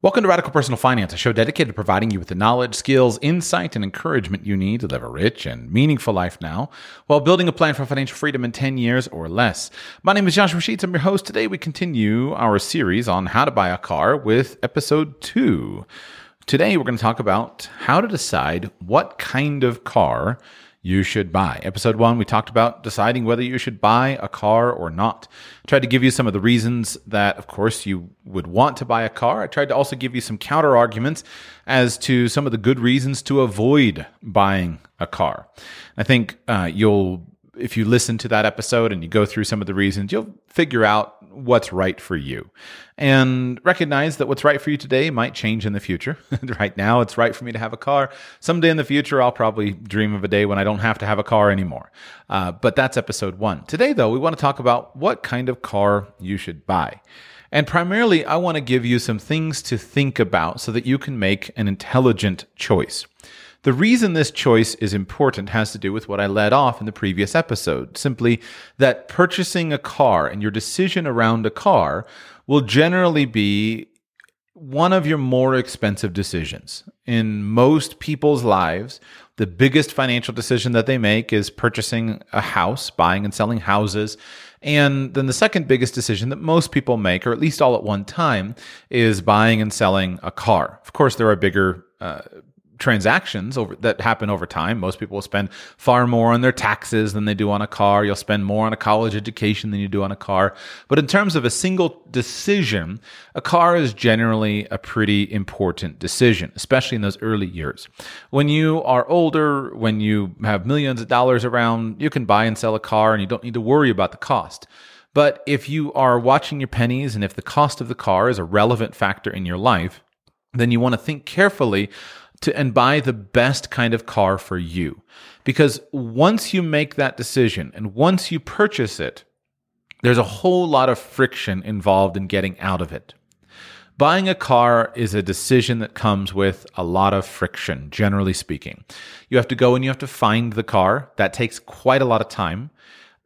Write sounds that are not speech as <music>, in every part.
Welcome to Radical Personal Finance, a show dedicated to providing you with the knowledge, skills, insight, and encouragement you need to live a rich and meaningful life now while building a plan for financial freedom in 10 years or less. My name is Joshua Sheets. I'm your host. Today we continue our series on how to buy a car with episode two. Today we're going to talk about how to decide what kind of car you should buy. Episode one, we talked about deciding whether you should buy a car or not. I tried to give you some of the reasons that, of course, you would want to buy a car. I tried to also give you some counter arguments as to some of the good reasons to avoid buying a car. I think uh, you'll, if you listen to that episode and you go through some of the reasons, you'll figure out what's right for you and recognize that what's right for you today might change in the future. <laughs> right now, it's right for me to have a car. Someday in the future, I'll probably dream of a day when I don't have to have a car anymore. Uh, but that's episode one. Today, though, we want to talk about what kind of car you should buy. And primarily, I want to give you some things to think about so that you can make an intelligent choice. The reason this choice is important has to do with what I led off in the previous episode simply that purchasing a car and your decision around a car will generally be one of your more expensive decisions. In most people's lives, the biggest financial decision that they make is purchasing a house, buying and selling houses. And then the second biggest decision that most people make, or at least all at one time, is buying and selling a car. Of course, there are bigger uh, transactions over that happen over time. Most people will spend far more on their taxes than they do on a car. You'll spend more on a college education than you do on a car. But in terms of a single decision, a car is generally a pretty important decision, especially in those early years. When you are older, when you have millions of dollars around, you can buy and sell a car and you don't need to worry about the cost. But if you are watching your pennies and if the cost of the car is a relevant factor in your life, then you want to think carefully to and buy the best kind of car for you. Because once you make that decision and once you purchase it, there's a whole lot of friction involved in getting out of it. Buying a car is a decision that comes with a lot of friction, generally speaking. You have to go and you have to find the car. That takes quite a lot of time.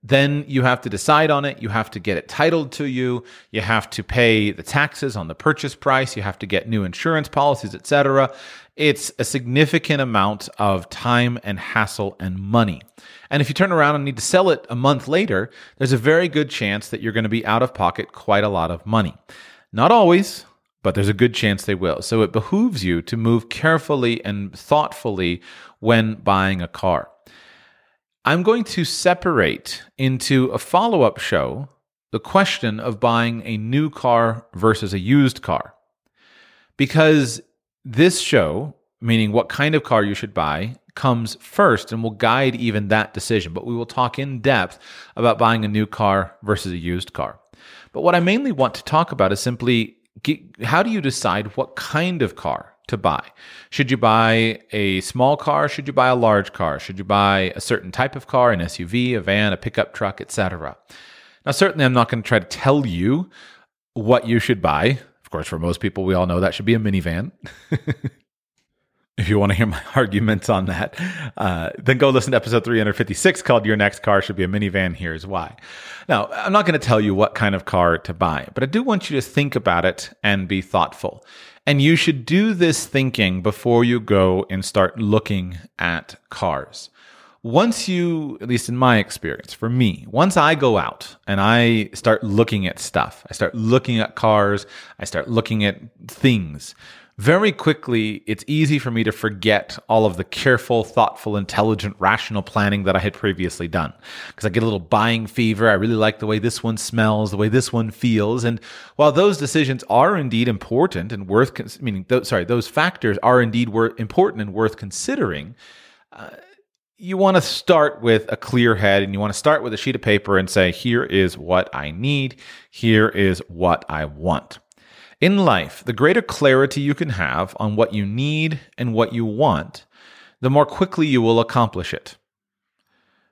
Then you have to decide on it. You have to get it titled to you. You have to pay the taxes on the purchase price. You have to get new insurance policies, etc. It's a significant amount of time and hassle and money. And if you turn around and need to sell it a month later, there's a very good chance that you're going to be out of pocket quite a lot of money. Not always, but there's a good chance they will. So it behooves you to move carefully and thoughtfully when buying a car. I'm going to separate into a follow up show the question of buying a new car versus a used car. Because this show, meaning what kind of car you should buy, comes first and will guide even that decision. But we will talk in depth about buying a new car versus a used car. But what I mainly want to talk about is simply how do you decide what kind of car to buy? Should you buy a small car? Should you buy a large car? Should you buy a certain type of car, an SUV, a van, a pickup truck, etc.? Now, certainly, I'm not going to try to tell you what you should buy course, for most people, we all know that should be a minivan. <laughs> if you want to hear my <laughs> arguments on that, uh, then go listen to episode 356 called Your Next Car Should Be a Minivan. Here's why. Now, I'm not going to tell you what kind of car to buy, but I do want you to think about it and be thoughtful. And you should do this thinking before you go and start looking at cars once you, at least in my experience, for me, once I go out and I start looking at stuff, I start looking at cars, I start looking at things, very quickly, it's easy for me to forget all of the careful, thoughtful, intelligent, rational planning that I had previously done. Because I get a little buying fever. I really like the way this one smells, the way this one feels. And while those decisions are indeed important and worth, meaning, th- sorry, those factors are indeed wor- important and worth considering, uh, you want to start with a clear head and you want to start with a sheet of paper and say, here is what I need, here is what I want. In life, the greater clarity you can have on what you need and what you want, the more quickly you will accomplish it.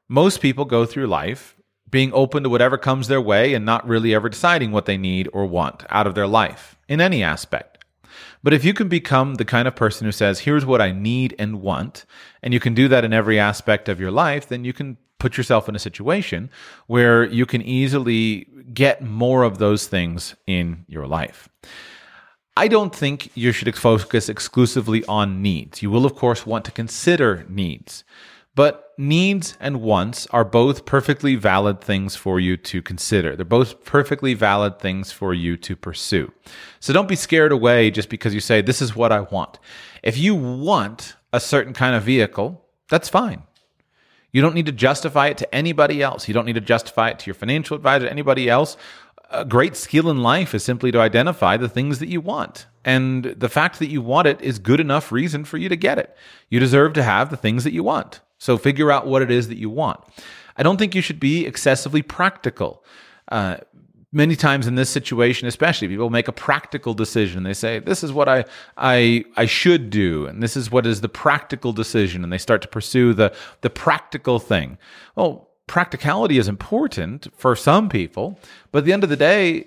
Most people go through life being open to whatever comes their way and not really ever deciding what they need or want out of their life in any aspect. But if you can become the kind of person who says, here's what I need and want, and you can do that in every aspect of your life, then you can put yourself in a situation where you can easily get more of those things in your life. I don't think you should focus exclusively on needs. You will, of course, want to consider needs. But needs and wants are both perfectly valid things for you to consider. They're both perfectly valid things for you to pursue. So don't be scared away just because you say, This is what I want. If you want a certain kind of vehicle, that's fine. You don't need to justify it to anybody else. You don't need to justify it to your financial advisor, anybody else. A great skill in life is simply to identify the things that you want. And the fact that you want it is good enough reason for you to get it. You deserve to have the things that you want. So figure out what it is that you want. I don't think you should be excessively practical. Uh, many times in this situation, especially, people make a practical decision. They say, "This is what I I I should do, and this is what is the practical decision," and they start to pursue the the practical thing. Well, practicality is important for some people, but at the end of the day,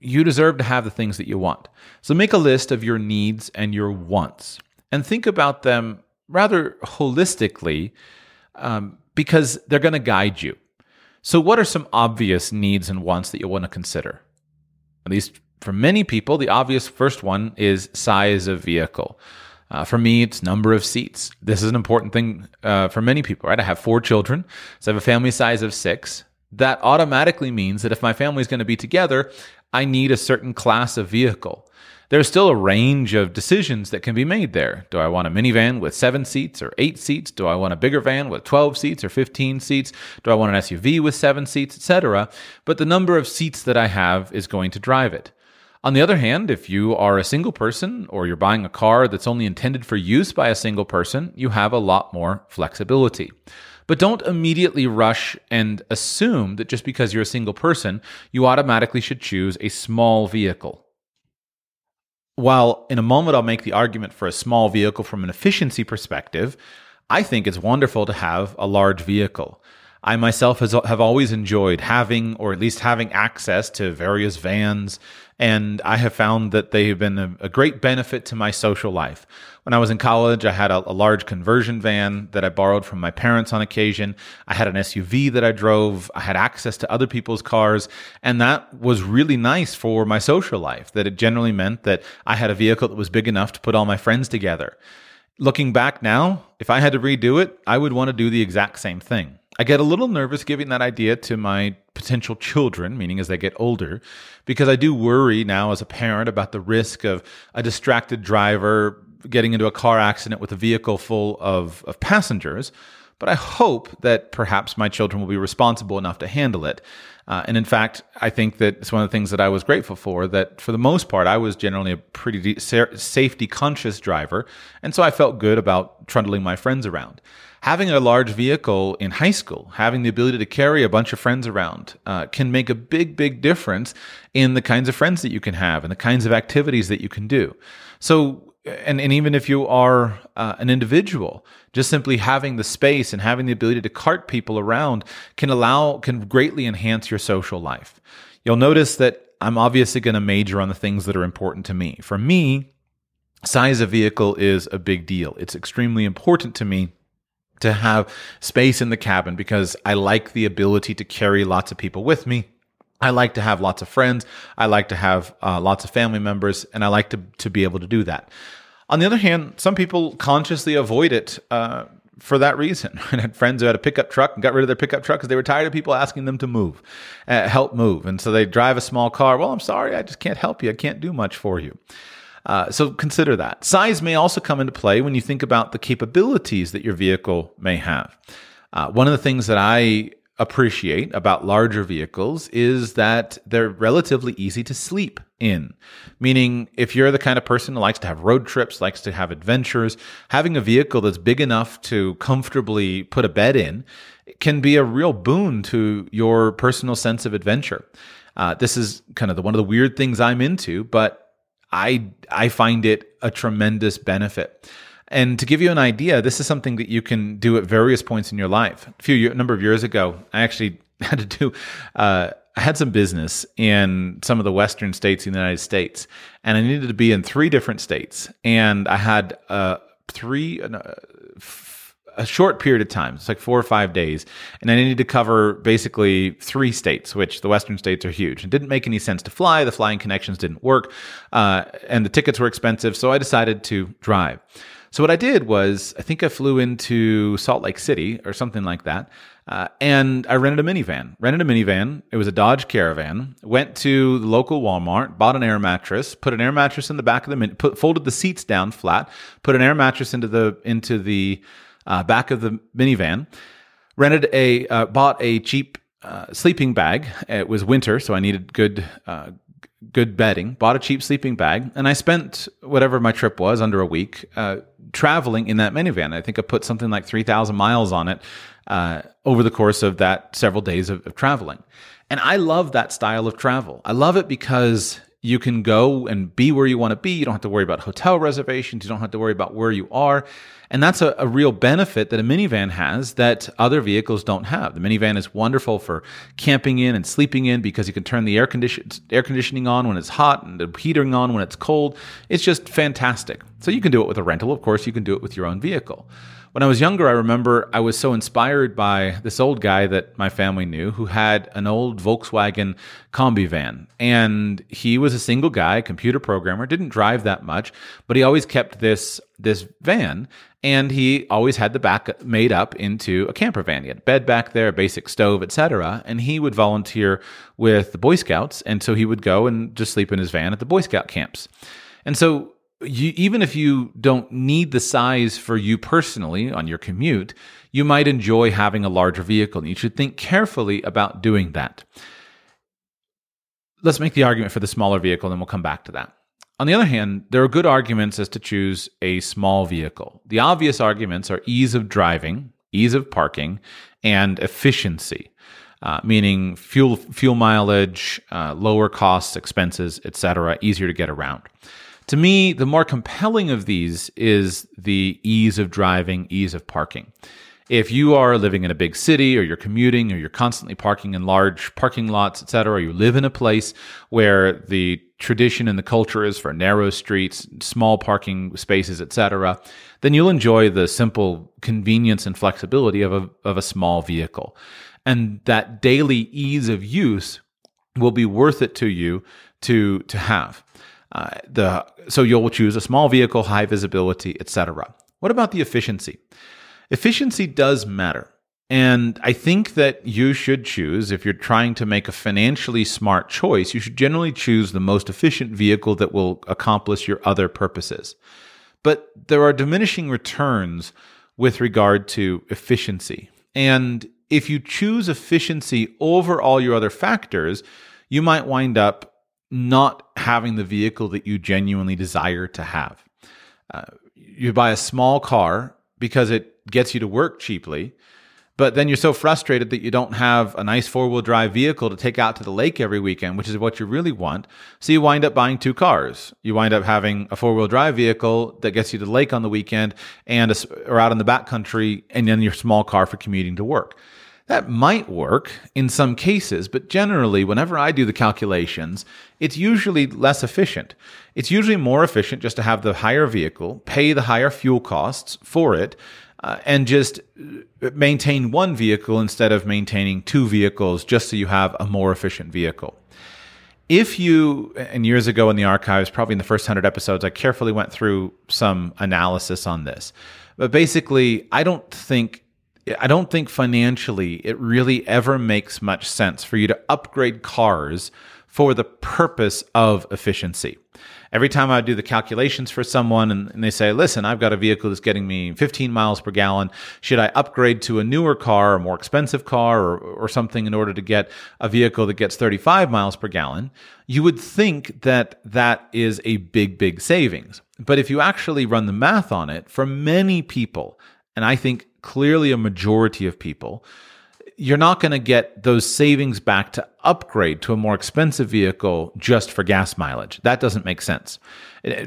you deserve to have the things that you want. So make a list of your needs and your wants, and think about them rather holistically um, because they're going to guide you. So, what are some obvious needs and wants that you want to consider? At least for many people, the obvious first one is size of vehicle. Uh, for me, it's number of seats. This is an important thing uh, for many people, right? I have four children, so I have a family size of six. That automatically means that if my family is going to be together, I need a certain class of vehicle there's still a range of decisions that can be made there. Do I want a minivan with seven seats or eight seats? Do I want a bigger van with 12 seats or 15 seats? Do I want an SUV with seven seats, etc.? But the number of seats that I have is going to drive it. On the other hand, if you are a single person or you're buying a car that's only intended for use by a single person, you have a lot more flexibility. But don't immediately rush and assume that just because you're a single person, you automatically should choose a small vehicle while in a moment I'll make the argument for a small vehicle from an efficiency perspective, I think it's wonderful to have a large vehicle. I myself has, have always enjoyed having, or at least having access to various vans, and I have found that they have been a, a great benefit to my social life. When I was in college, I had a, a, large conversion van that I borrowed from my parents on occasion. I had an SUV that I drove. I had access to other people's cars, and that was really nice for my social life. That it generally meant that I had a vehicle that was big enough to put all my friends together. Looking back now, if I had to redo it, I would want to do the exact same thing. I get a little nervous giving that idea to my potential children, meaning as they get older, because I do worry now as a parent about the risk of a distracted driver getting into a car accident with a vehicle full of, of passengers. But I hope that perhaps my children will be responsible enough to handle it. Uh, and in fact, I think that it's one of the things that I was grateful for. That for the most part, I was generally a pretty de- safety conscious driver, and so I felt good about trundling my friends around having a large vehicle in high school, having the ability to carry a bunch of friends around, uh, can make a big, big difference in the kinds of friends that you can have and the kinds of activities that you can do. So, and, and even if you are uh, an individual, just simply having the space and having the ability to cart people around can allow, can greatly enhance your social life. You'll notice that I'm obviously going to major on the things that are important to me. For me, size of vehicle is a big deal. It's extremely important to me to have space in the cabin because I like the ability to carry lots of people with me. I like to have lots of friends. I like to have uh, lots of family members, and I like to to be able to do that. On the other hand, some people consciously avoid it uh, for that reason. <laughs> I had friends who had a pickup truck and got rid of their pickup truck because they were tired of people asking them to move, uh, help move, and so they drive a small car. Well, I'm sorry, I just can't help you. I can't do much for you. Uh, so consider that. Size may also come into play when you think about the capabilities that your vehicle may have. Uh, one of the things that I appreciate about larger vehicles is that they're relatively easy to sleep in. Meaning, if you're the kind of person who likes to have road trips, likes to have adventures, having a vehicle that's big enough to comfortably put a bed in can be a real boon to your personal sense of adventure. Uh, this is kind of the, one of the weird things I'm into, but I I find it a tremendous benefit. And to give you an idea, this is something that you can do at various points in your life. A few a number of years ago, I actually <laughs> had to do. Uh, I had some business in some of the western states in the United States, and I needed to be in three different states. And I had uh, three uh, a short period of time. It's like four or five days. And I needed to cover basically three states, which the Western states are huge. It didn't make any sense to fly. The flying connections didn't work. Uh, and the tickets were expensive. So I decided to drive. So what I did was, I think I flew into Salt Lake City or something like that. Uh, and I rented a minivan. Rented a minivan. It was a Dodge Caravan. Went to the local Walmart, bought an air mattress, put an air mattress in the back of the min- put folded the seats down flat, put an air mattress into the into the uh, back of the minivan. Rented a uh, bought a cheap uh, sleeping bag. It was winter, so I needed good uh, good bedding. Bought a cheap sleeping bag, and I spent whatever my trip was under a week uh, traveling in that minivan. I think I put something like three thousand miles on it uh, over the course of that several days of, of traveling. And I love that style of travel. I love it because you can go and be where you want to be. You don't have to worry about hotel reservations. You don't have to worry about where you are. And that's a, a, real benefit that a minivan has that other vehicles don't have. The minivan is wonderful for camping in and sleeping in because you can turn the air, condition, air conditioning on when it's hot and the heating on when it's cold. It's just fantastic. So you can do it with a rental. Of course, you can do it with your own vehicle. When I was younger, I remember I was so inspired by this old guy that my family knew who had an old Volkswagen combi van. And he was a single guy, computer programmer, didn't drive that much, but he always kept this this van and he always had the back made up into a camper van. He had a bed back there, a basic stove, etc. And he would volunteer with the Boy Scouts, and so he would go and just sleep in his van at the Boy Scout camps. And so you, even if you don't need the size for you personally on your commute, you might enjoy having a larger vehicle. And you should think carefully about doing that. Let's make the argument for the smaller vehicle, and we'll come back to that. On the other hand, there are good arguments as to choose a small vehicle. The obvious arguments are ease of driving, ease of parking, and efficiency. Uh, meaning fuel fuel mileage, uh, lower costs, expenses, etc., easier to get around. To me, the more compelling of these is the ease of driving, ease of parking. If you are living in a big city or you're commuting or you're constantly parking in large parking lots, et cetera, or you live in a place where the tradition and the culture is for narrow streets, small parking spaces, et cetera, then you'll enjoy the simple convenience and flexibility of a, of a small vehicle. And that daily ease of use will be worth it to you to, to have. Uh, the so you'll choose a small vehicle, high visibility, etc. What about the efficiency? Efficiency does matter. And I think that you should choose, if you're trying to make a financially smart choice, you should generally choose the most efficient vehicle that will accomplish your other purposes. But there are diminishing returns with regard to efficiency. And if you choose efficiency over all your other factors, you might wind up not having the vehicle that you genuinely desire to have. Uh, you buy a small car because it gets you to work cheaply, but then you're so frustrated that you don't have a nice four wheel drive vehicle to take out to the lake every weekend, which is what you really want. So you wind up buying two cars. You wind up having a four wheel drive vehicle that gets you to the lake on the weekend and a, or out in the backcountry, and then your small car for commuting to work. That might work in some cases, but generally, whenever I do the calculations, it's usually less efficient. It's usually more efficient just to have the higher vehicle, pay the higher fuel costs for it, uh, and just uh, maintain one vehicle instead of maintaining two vehicles just so you have a more efficient vehicle. If you, and years ago in the archives, probably in the first 100 episodes, I carefully went through some analysis on this. But basically, I don't think I don't think financially it really ever makes much sense for you to upgrade cars for the purpose of efficiency. Every time I do the calculations for someone and, and, they say, listen, I've got a vehicle that's getting me 15 miles per gallon. Should I upgrade to a newer car, a more expensive car, or, or something in order to get a vehicle that gets 35 miles per gallon? You would think that that is a big, big savings. But if you actually run the math on it, for many people, and I think clearly a majority of people, you're not going to get those savings back to upgrade to a more expensive vehicle just for gas mileage. That doesn't make sense.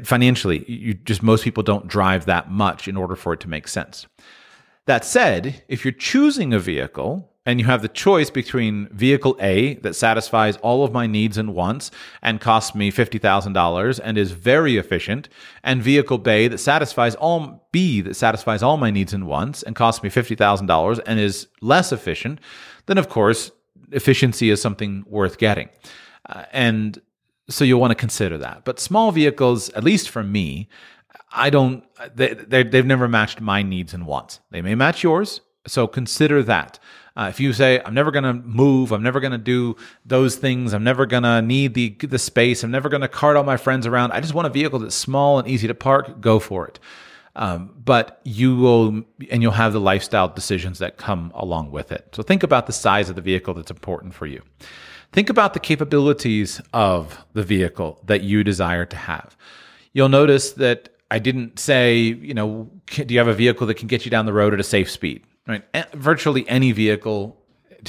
Financially, you just most people don't drive that much in order for it to make sense. That said, if you're choosing a vehicle and you have the choice between vehicle A that satisfies all of my needs and wants and costs me $50,000 and is very efficient, and vehicle B that satisfies all B that satisfies all my needs and wants and costs me $50,000 and is less efficient, then of course, efficiency is something worth getting. Uh, and so you'll want to consider that. But small vehicles, at least for me, I don't, they, they've never matched my needs and wants. They may match yours, so consider that. Uh, if you say, I'm never going to move, I'm never going to do those things, I'm never going to need the, the space, I'm never going to cart all my friends around, I just want a vehicle that's small and easy to park, go for it. Um, but you will, and you'll have the lifestyle decisions that come along with it. So think about the size of the vehicle that's important for you. Think about the capabilities of the vehicle that you desire to have. You'll notice that I didn't say, you know, do you have a vehicle that can get you down the road at a safe speed? Right? Virtually any vehicle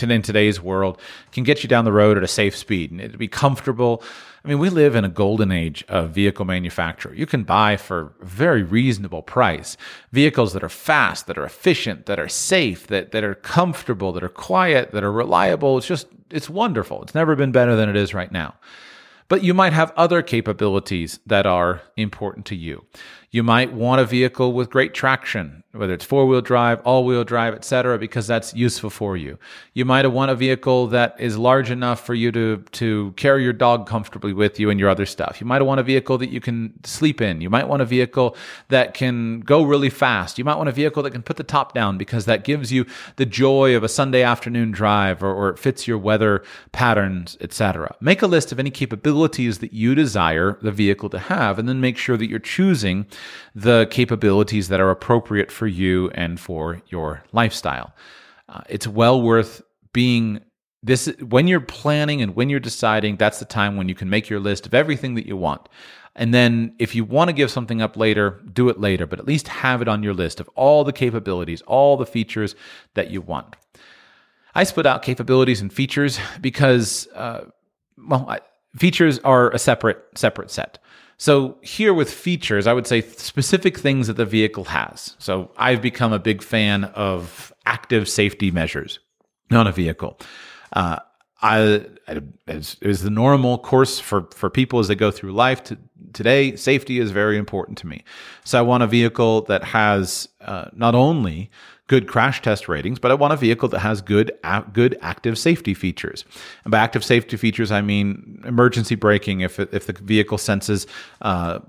in today's world can get you down the road at a safe speed and it'd be comfortable. I mean, we live in a golden age of vehicle manufacture. You can buy for a very reasonable price vehicles that are fast, that are efficient, that are safe, that, that are comfortable, that are quiet, that are reliable. It's just, it's wonderful. It's never been better than it is right now. But you might have other capabilities that are important to you. You might want a vehicle with great traction, whether it's four wheel drive, all wheel drive, etc., because that's useful for you. You might want a vehicle that is large enough for you to, to carry your dog comfortably with you and your other stuff. You might want a vehicle that you can sleep in. You might want a vehicle that can go really fast. You might want a vehicle that can put the top down because that gives you the joy of a Sunday afternoon drive or, or it fits your weather patterns, etc. Make a list of any capabilities that you desire the vehicle to have and then make sure that you're choosing the capabilities that are appropriate for you and for your lifestyle. Uh, it's well worth being this when you're planning and when you're deciding that's the time when you can make your list of everything that you want. And then if you want to give something up later do it later but at least have it on your list of all the capabilities all the features that you want. I split out capabilities and features because uh, well I, features are a separate separate set so here with features, I would say specific things that the vehicle has. So I've become a big fan of active safety measures on a vehicle. Uh, I, it is the normal course for, for people as they go through life. To, today, safety is very important to me. So I want a vehicle that has uh, not only good crash test ratings, but I want a vehicle that has good good active safety features. And by active safety features, I mean emergency braking if if the vehicle senses uh,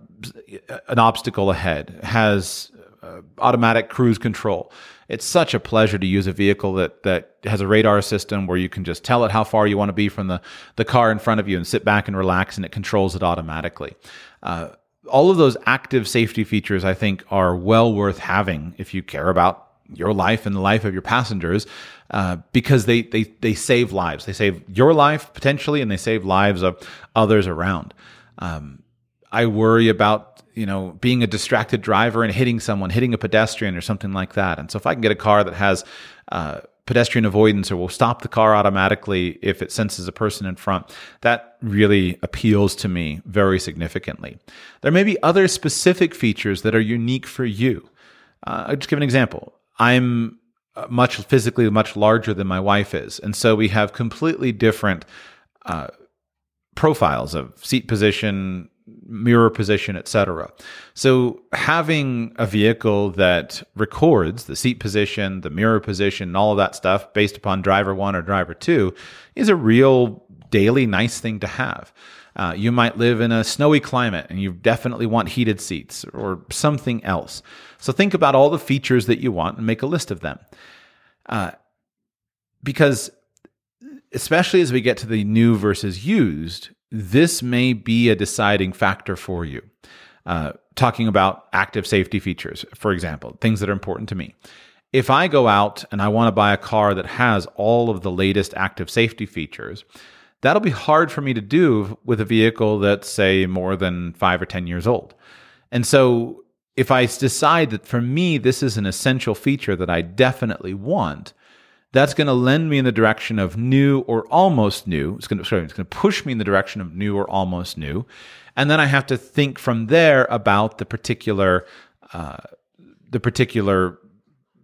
an obstacle ahead, has uh, automatic cruise control. It's such a pleasure to use a vehicle that that has a radar system where you can just tell it how far you want to be from the the car in front of you and sit back and relax, and it controls it automatically. Uh, all of those active safety features, I think, are well worth having if you care about your life and the life of your passengers uh, because they, they, they save lives. They save your life potentially, and they save lives of others around. Um, I worry about you know being a distracted driver and hitting someone, hitting a pedestrian or something like that. And so if I can get a car that has uh, pedestrian avoidance or will stop the car automatically if it senses a person in front, that really appeals to me very significantly. There may be other specific features that are unique for you. Uh, I'll just give an example. I'm uh, much physically much larger than my wife is, and so we have completely different uh, profiles of seat position, mirror position, etc. So having a vehicle that records the seat position, the mirror position, and all of that stuff based upon driver one or driver two is a real daily nice thing to have. Uh, you might live in a snowy climate and you definitely want heated seats or something else. So think about all the features that you want and make a list of them. Uh, because especially as we get to the new versus used, this may be a deciding factor for you. Uh, talking about active safety features, for example, things that are important to me. If I go out and I want to buy a car that has all of the latest active safety features, That'll be hard for me to do with a vehicle that's, say, more than five or 10 years old. And so if I decide that for me, this is an essential feature that I definitely want, that's going to lend me in the direction of new or almost new. It's going to, sorry, it's going to push me in the direction of new or almost new. And then I have to think from there about the particular, uh, the particular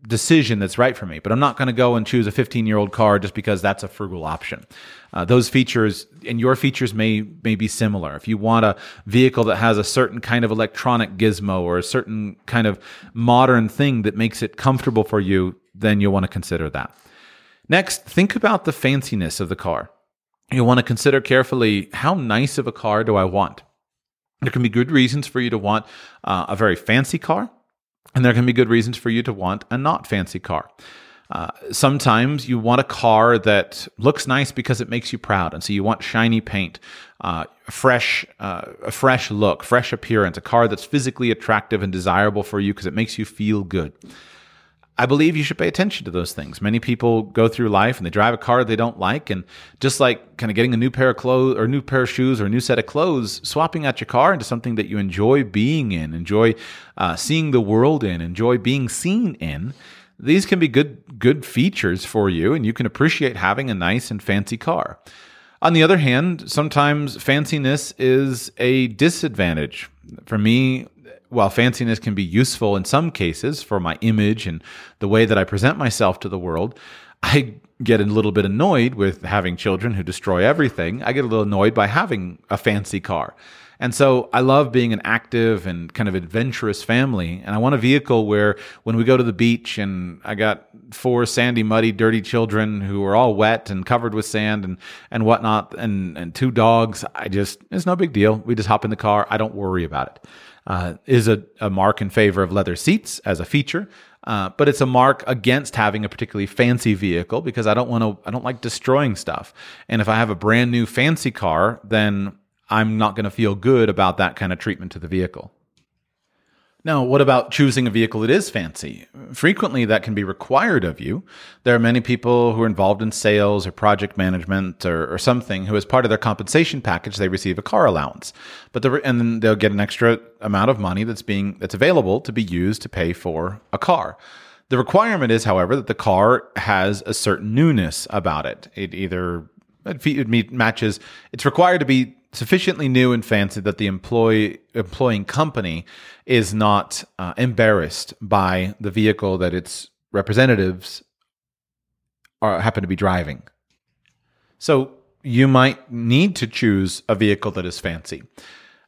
decision that's right for me. But I'm not going to go and choose a 15 year old car just because that's a frugal option. Uh, those features and your features may may be similar. If you want a vehicle that has a certain kind of electronic gizmo or a certain kind of modern thing that makes it comfortable for you, then you'll want to consider that. Next, think about the fanciness of the car. You'll want to consider carefully how nice of a car do I want. There can be good reasons for you to want uh, a very fancy car, and there can be good reasons for you to want a not fancy car. Uh, sometimes you want a car that looks nice because it makes you proud, and so you want shiny paint, uh, fresh, uh, a fresh look, fresh appearance, a car that's physically attractive and desirable for you because it makes you feel good. I believe you should pay attention to those things. Many people go through life and they drive a car they don't like, and just like kind of getting a new pair of clothes or new pair of shoes or a new set of clothes, swapping out your car into something that you enjoy being in, enjoy uh, seeing the world in, enjoy being seen in. These can be good good features for you, and you can appreciate having a nice and fancy car. On the other hand, sometimes fanciness is a disadvantage. For me, while fanciness can be useful in some cases for my image and the way that I present myself to the world, I get a little bit annoyed with having children who destroy everything. I get a little annoyed by having a fancy car. And so I love being an active and kind of adventurous family. And I want a vehicle where when we go to the beach and I got four sandy, muddy, dirty children who are all wet and covered with sand and, and whatnot, and, and two dogs, I just, it's no big deal. We just hop in the car. I don't worry about it uh, is a, a mark in favor of leather seats as a feature. Uh, but it's a mark against having a particularly fancy vehicle because I don't want to. I don't like destroying stuff. And if I have a brand new fancy car, then I'm not going to feel good about that kind of treatment to the vehicle. Now, what about choosing a vehicle that is fancy? Frequently, that can be required of you. There are many people who are involved in sales or project management or, or something who, as part of their compensation package, they receive a car allowance, but the, and then they'll get an extra amount of money that's being that's available to be used to pay for a car. The requirement is, however, that the car has a certain newness about it. It either it matches. It's required to be sufficiently new and fancy that the employee employing company is not uh, embarrassed by the vehicle that its representatives are happen to be driving. So you might need to choose a vehicle that is fancy.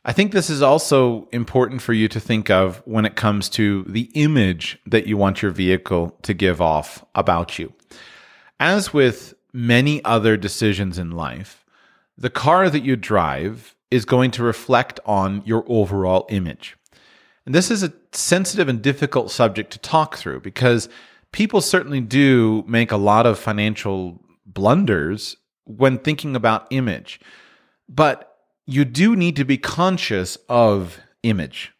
I think this is also important for you to think of when it comes to the image that you want your vehicle to give off about you. As with many other decisions in life, the car that you drive is going to reflect on your overall image. And this is a sensitive and difficult subject to talk through because people certainly do make a lot of financial blunders when thinking about image. But you do need to be conscious of image.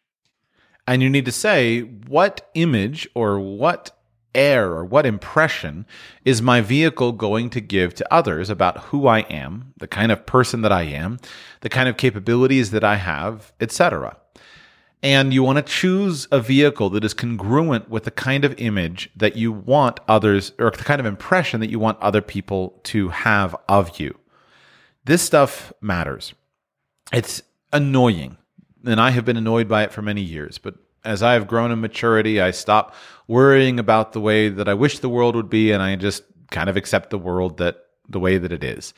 And you need to say what image or what air or what impression is my vehicle going to give to others about who I am, the kind of person that I am, the kind of capabilities that I have, etc. And you want to choose a vehicle that is congruent with the kind of image that you want others, or the kind of impression that you want other people to have of you. This stuff matters. It's annoying. And I have been annoyed by it for many years, but as I have grown in maturity, I stop worrying about the way that I wish the world would be, and I just kind of accept the world that the way that it is.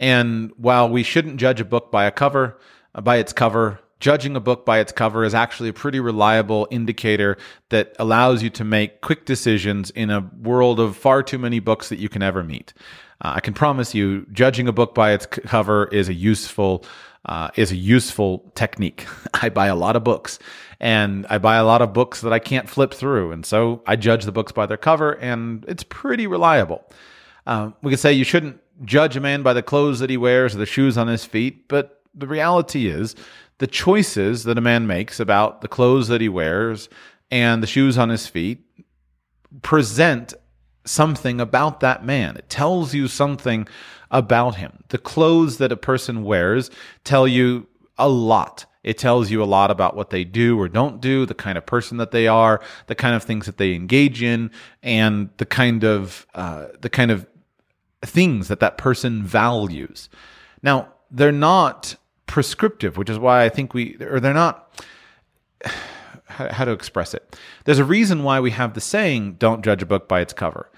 And while we shouldn't judge a book by a cover, by its cover, judging a book by its cover is actually a pretty reliable indicator that allows you to make quick decisions in a world of far too many books that you can ever meet. Uh, I can promise you, judging a book by its cover is a useful uh, is a useful technique. <laughs> I buy a lot of books and I buy a lot of books that I can't flip through. And so I judge the books by their cover and it's pretty reliable. Uh, we could say you shouldn't judge a man by the clothes that he wears or the shoes on his feet, but the reality is the choices that a man makes about the clothes that he wears and the shoes on his feet present something about that man. It tells you something about him. The clothes that a person wears tell you a lot. It tells you a lot about what they do or don't do, the kind of person that they are, the kind of things that they engage in, and the kind of uh, the kind of things that that person values. Now, they're not prescriptive, which is why I think we or they're not <sighs> how, how to express it. There's a reason why we have the saying, don't judge a book by its cover.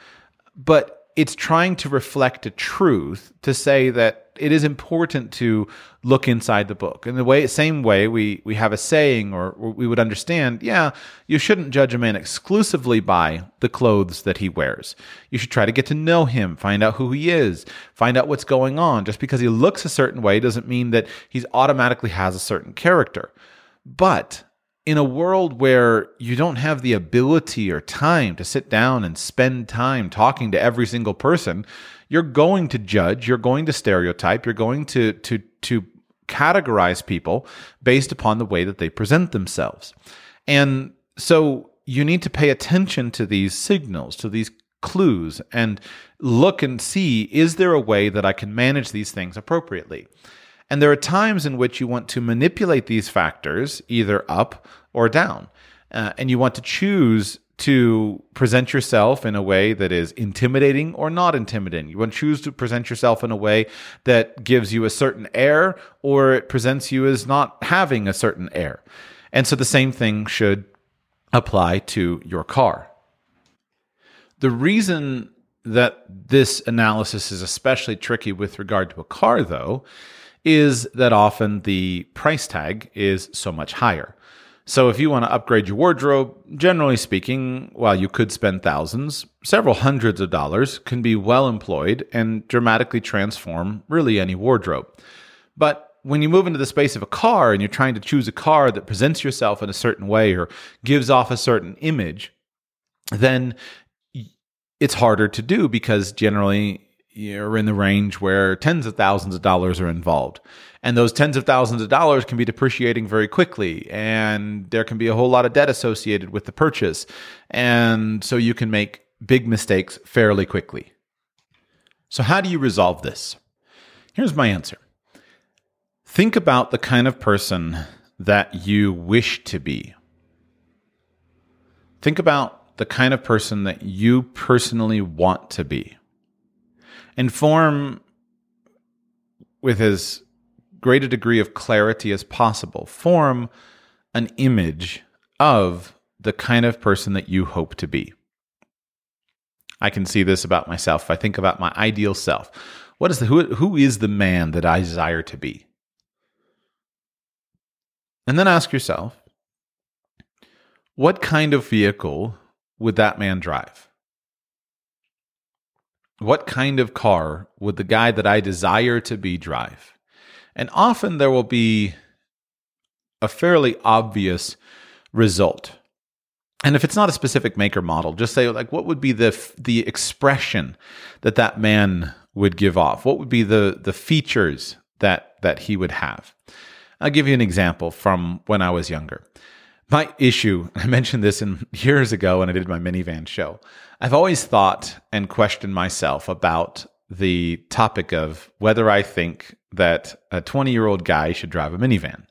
But it's trying to reflect a truth to say that it is important to look inside the book. In the way, same way, we we have a saying, or we would understand, yeah, you shouldn't judge a man exclusively by the clothes that he wears. You should try to get to know him, find out who he is, find out what's going on. Just because he looks a certain way doesn't mean that he's automatically has a certain character. But in a world where you don't have the ability or time to sit down and spend time talking to every single person, you're going to judge, you're going to stereotype, you're going to to to categorize people based upon the way that they present themselves. And so you need to pay attention to these signals, to these clues and look and see is there a way that I can manage these things appropriately? And there are times in which you want to manipulate these factors either up or down. Uh, and you want to choose to present yourself in a way that is intimidating or not intimidating. You want to choose to present yourself in a way that gives you a certain air or it presents you as not having a certain air. And so the same thing should apply to your car. The reason that this analysis is especially tricky with regard to a car, though, is that often the price tag is so much higher. So if you want to upgrade your wardrobe, generally speaking, while you could spend thousands, several hundreds of dollars can be well employed and dramatically transform really any wardrobe. But when you move into the space of a car and you're trying to choose a car that presents yourself in a certain way or gives off a certain image, then it's harder to do because generally you're in the range where tens of thousands of dollars are involved. And those tens of thousands of dollars can be depreciating very quickly. And there can be a whole lot of debt associated with the purchase. And so you can make big mistakes fairly quickly. So, how do you resolve this? Here's my answer think about the kind of person that you wish to be. Think about the kind of person that you personally want to be and form with as great a degree of clarity as possible, form an image of the kind of person that you hope to be. I can see this about myself. If I think about my ideal self, what is the who, who is the man that I desire to be? And then ask yourself, what kind of vehicle would that man drive? What kind of car would the guy that I desire to be drive? And often there will be a fairly obvious result. And if it's not a specific maker model, just say like what would be the the expression that that man would give off? What would be the the features that that he would have? I'll give you an example from when I was younger. My issue, <laughs> I mentioned this in years ago when I did my minivan show. I've always thought and questioned myself about the topic of whether I think that a 20 year old guy should drive a minivan.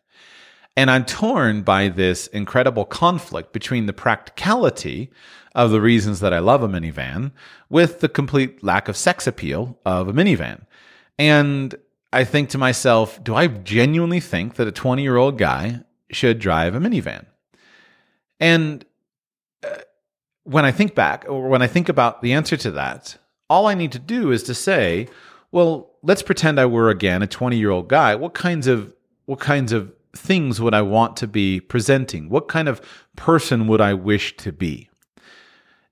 And I'm torn by this incredible conflict between the practicality of the reasons that I love a minivan with the complete lack of sex appeal of a minivan. And I think to myself, do I genuinely think that a 20 year old guy should drive a minivan? And uh, when I think back, or when I think about the answer to that, all I need to do is to say, well, let's pretend I were again a 20 year old guy. What kinds of what kinds of things would I want to be presenting? What kind of person would I wish to be?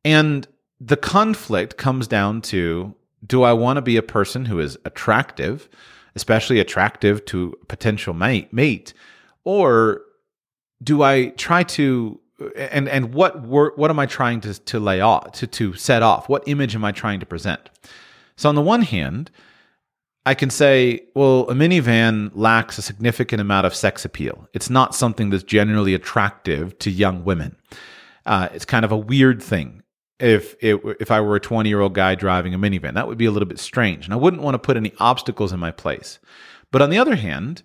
And the conflict comes down to do I want to be a person who is attractive, especially attractive to a potential mate, mate, or do I try to and and what what am I trying to to lay off to to set off? What image am I trying to present? So on the one hand, I can say, well, a minivan lacks a significant amount of sex appeal. It's not something that's generally attractive to young women. Uh, it's kind of a weird thing. If it, if I were a 20 year old guy driving a minivan, that would be a little bit strange, and I wouldn't want to put any obstacles in my place. But on the other hand,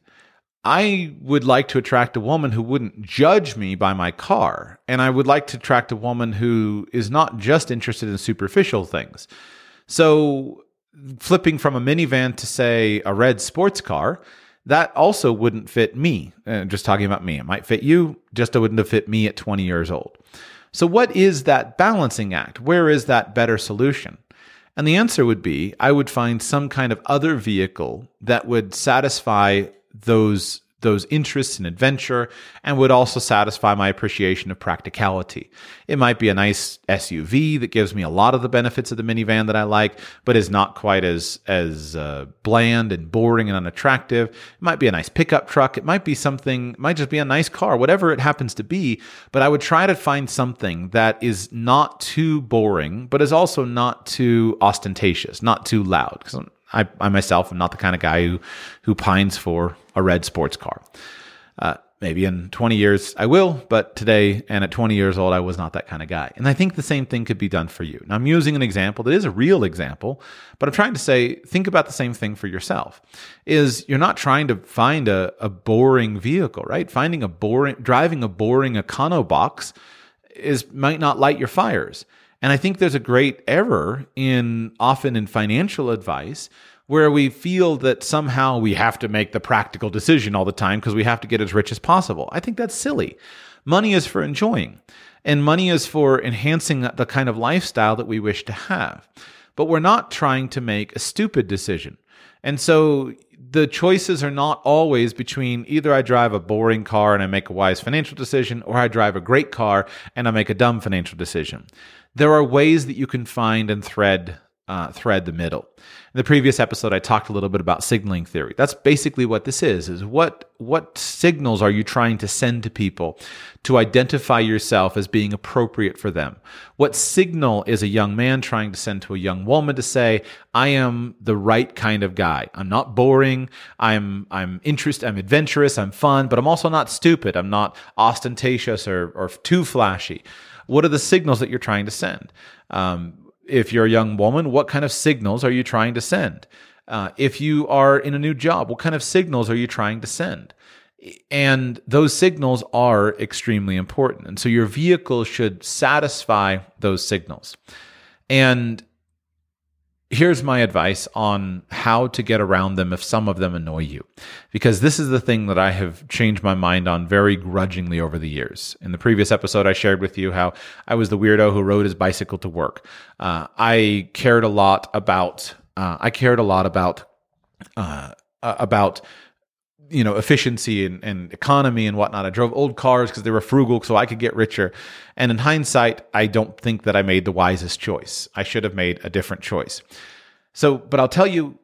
I would like to attract a woman who wouldn't judge me by my car. And I would like to attract a woman who is not just interested in superficial things. So, flipping from a minivan to, say, a red sports car, that also wouldn't fit me. Uh, just talking about me, it might fit you, just it wouldn't have fit me at 20 years old. So, what is that balancing act? Where is that better solution? And the answer would be I would find some kind of other vehicle that would satisfy those those interests in adventure and would also satisfy my appreciation of practicality. It might be a nice SUV that gives me a lot of the benefits of the minivan that I like, but is not quite as as uh, bland and boring and unattractive. It might be a nice pickup truck. It might be something. Might just be a nice car, whatever it happens to be. But I would try to find something that is not too boring, but is also not too ostentatious, not too loud. Because I, I myself am not the kind of guy who who pines for a red sports car. Uh, maybe in 20 years I will, but today and at 20 years old, I was not that kind of guy. And I think the same thing could be done for you. Now, I'm using an example that is a real example, but I'm trying to say, think about the same thing for yourself. Is you're not trying to find a, a boring vehicle, right? Finding a boring, driving a boring Econobox is might not light your fires. And I think there's a great error in often in financial advice where we feel that somehow we have to make the practical decision all the time because we have to get as rich as possible. I think that's silly. Money is for enjoying, and money is for enhancing the kind of lifestyle that we wish to have. But we're not trying to make a stupid decision. And so the choices are not always between either I drive a boring car and I make a wise financial decision, or I drive a great car and I make a dumb financial decision. There are ways that you can find and thread uh, thread the middle. In the previous episode, I talked a little bit about signaling theory. That's basically what this is: is what what signals are you trying to send to people to identify yourself as being appropriate for them? What signal is a young man trying to send to a young woman to say, "I am the right kind of guy. I'm not boring. I'm I'm interested. I'm adventurous. I'm fun, but I'm also not stupid. I'm not ostentatious or or too flashy." What are the signals that you're trying to send? Um, if you're a young woman, what kind of signals are you trying to send? Uh, if you are in a new job, what kind of signals are you trying to send? And those signals are extremely important. And so your vehicle should satisfy those signals. And here's my advice on how to get around them if some of them annoy you. Because this is the thing that I have changed my mind on very grudgingly over the years. In the previous episode, I shared with you how I was the weirdo who rode his bicycle to work. Uh, I cared a lot about, uh, I cared a lot about, uh, about you know efficiency and, and, economy and whatnot. I drove old cars because they were frugal, so I could get richer. And in hindsight, I don't think that I made the wisest choice. I should have made a different choice. So, but I'll tell you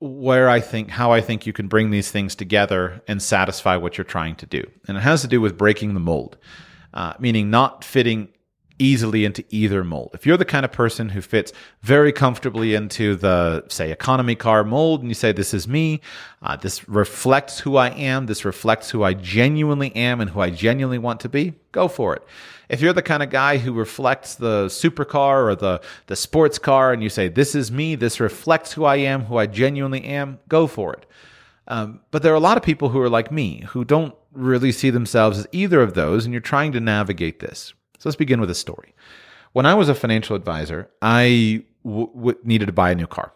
where I think how I think you can bring these things together and satisfy what you're trying to do, and it has to do with breaking the mold, uh, meaning not fitting easily into either mold. If you're the kind of person who fits very comfortably into the, say, economy car mold, and you say, This is me, uh, this reflects who I am, this reflects who I genuinely am and who I genuinely want to be, go for it. If you're the kind of guy who reflects the supercar or the, the sports car, and you say, This is me, this reflects who I am, who I genuinely am, go for it. Um, but there are a lot of people who are like me who don't really see themselves as either of those, and you're trying to navigate this. So let's begin with a story. When I was a financial advisor, I w- w- needed to buy a new car.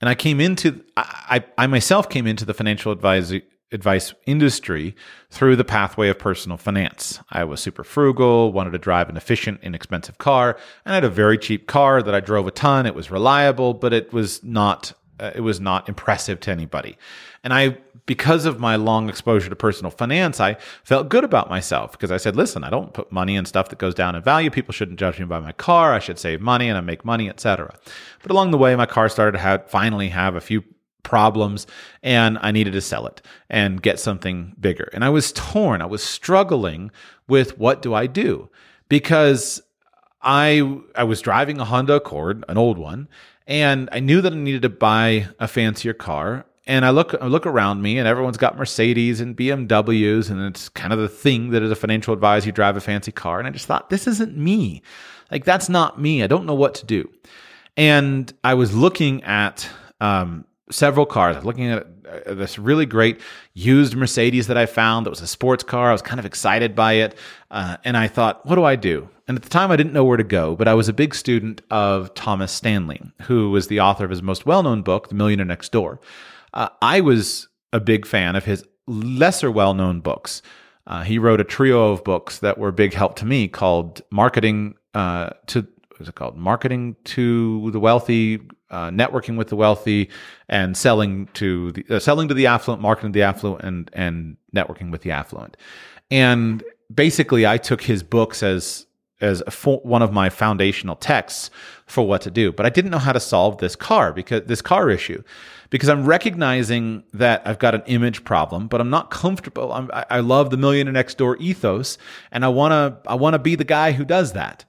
And I came into, I, I, myself came into the financial advisory, advice industry through the pathway of personal finance. I was super frugal, wanted to drive an efficient, inexpensive car, and I had a very cheap car that I drove a ton. It was reliable, but it was not uh, it was not impressive to anybody. And I, because of my long exposure to personal finance, I felt good about myself because I said, listen, I don't put money in stuff that goes down in value. People shouldn't judge me by my car. I should save money and I make money, etc. But along the way, my car started to have, finally have a few problems and I needed to sell it and get something bigger. And I was torn. I was struggling with what do I do? Because I I was driving a Honda Accord, an old one, and I knew that I needed to buy a fancier car. And I look I look around me, and everyone's got Mercedes and BMWs, and it's kind of the thing that as a financial advisor, you drive a fancy car. And I just thought, this isn't me. Like that's not me. I don't know what to do. And I was looking at um, several cars. Looking at uh, this really great used Mercedes that I found that was a sports car. I was kind of excited by it. Uh, and I thought, what do I do? And at the time, I didn't know where to go, but I was a big student of Thomas Stanley, who was the author of his most well known book, The Millionaire Next Door. Uh, I was a big fan of his lesser well known books. Uh, he wrote a trio of books that were big help to me called Marketing uh, to what's it called? Marketing to the Wealthy, uh, Networking with the Wealthy, and selling to the uh, selling to the affluent, marketing to the affluent, and and networking with the affluent. And basically, I took his books as as fo- one of my foundational texts for what to do. But I didn't know how to solve this car because this car issue, because I'm recognizing that I've got an image problem, but I'm not comfortable. I'm, I love the millionaire next door ethos, and I wanna I wanna be the guy who does that.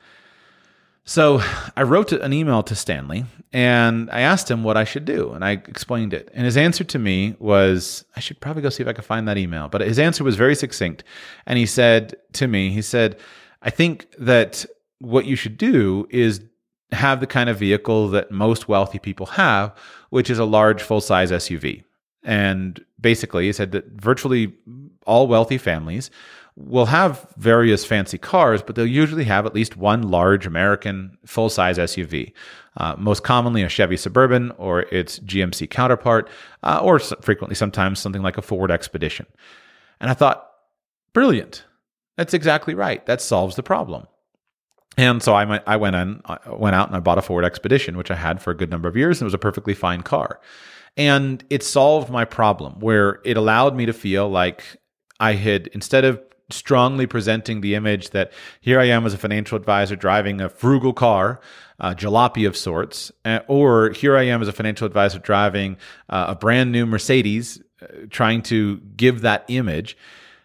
So I wrote an email to Stanley and I asked him what I should do. And I explained it. And his answer to me was, I should probably go see if I can find that email. But his answer was very succinct. And he said to me, he said, I think that what you should do is have the kind of vehicle that most wealthy people have, which is a large full size SUV. And basically, he said that virtually all wealthy families will have various fancy cars, but they'll usually have at least one large American full size SUV. Uh, most commonly a Chevy Suburban or its GMC counterpart, uh, or frequently sometimes something like a Ford Expedition. And I thought, brilliant. That's exactly right. That solves the problem. And so I went, I went went out and I bought a Ford Expedition, which I had for a good number of years, and it was a perfectly fine car. And it solved my problem where it allowed me to feel like I had, instead of strongly presenting the image that here I am as a financial advisor driving a frugal car, a jalopy of sorts, eh, or here I am as a financial advisor driving uh, a brand new Mercedes, uh, trying to give that image.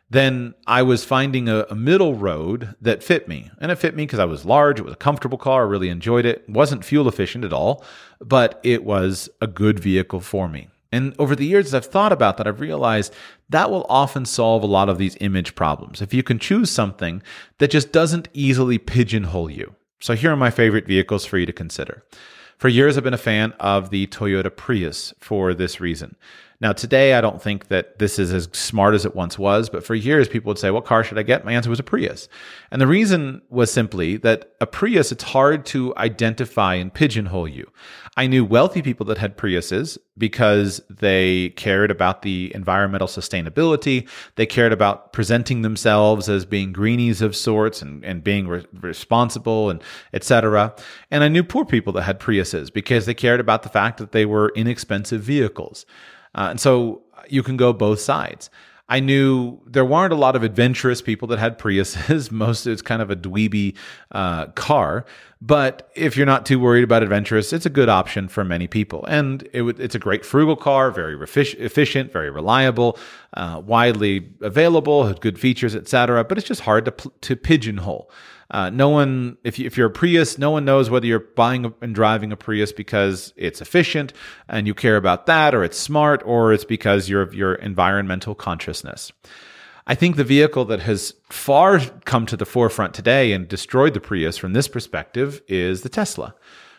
Then I was finding a, a, middle road that fit me. And it fit me because I was large. It was a comfortable car. I really enjoyed it. it. wasn't fuel efficient at all, but it was a good vehicle for me. And over the years, as I've thought about that, I've realized that will often solve a lot of these image problems. If you can choose something that just doesn't easily pigeonhole you. So here are my favorite vehicles for you to consider. For years, I've been a fan of the Toyota Prius for this reason. Now, today, I don't think that this is as smart as it once was, but for years, people would say, What car should I get? My answer was a Prius. And the reason was simply that a Prius, it's hard to identify and pigeonhole you. I knew wealthy people that had Priuses because they cared about the environmental sustainability. They cared about presenting themselves as being greenies of sorts and, and being re- responsible and etc. And I knew poor people that had Priuses because they cared about the fact that they were inexpensive vehicles. Uh, and so you can go both sides. I knew there weren't a lot of adventurous people that had Priuses. <laughs> Most it's kind of a dweeby uh, car. But if you're not too worried about adventurous, it's a good option for many people. And it w- it's a great frugal car, very efficient, very reliable, uh, widely available, good features, etc. But it's just hard to, p- to pigeonhole. Uh, no one, if, you, if you're a Prius, no one knows whether you're buying and driving a Prius because it's efficient and you care about that, or it's smart, or it's because you're your environmental consciousness. I think the vehicle that has far come to the forefront today and destroyed the Prius from this perspective is the Tesla.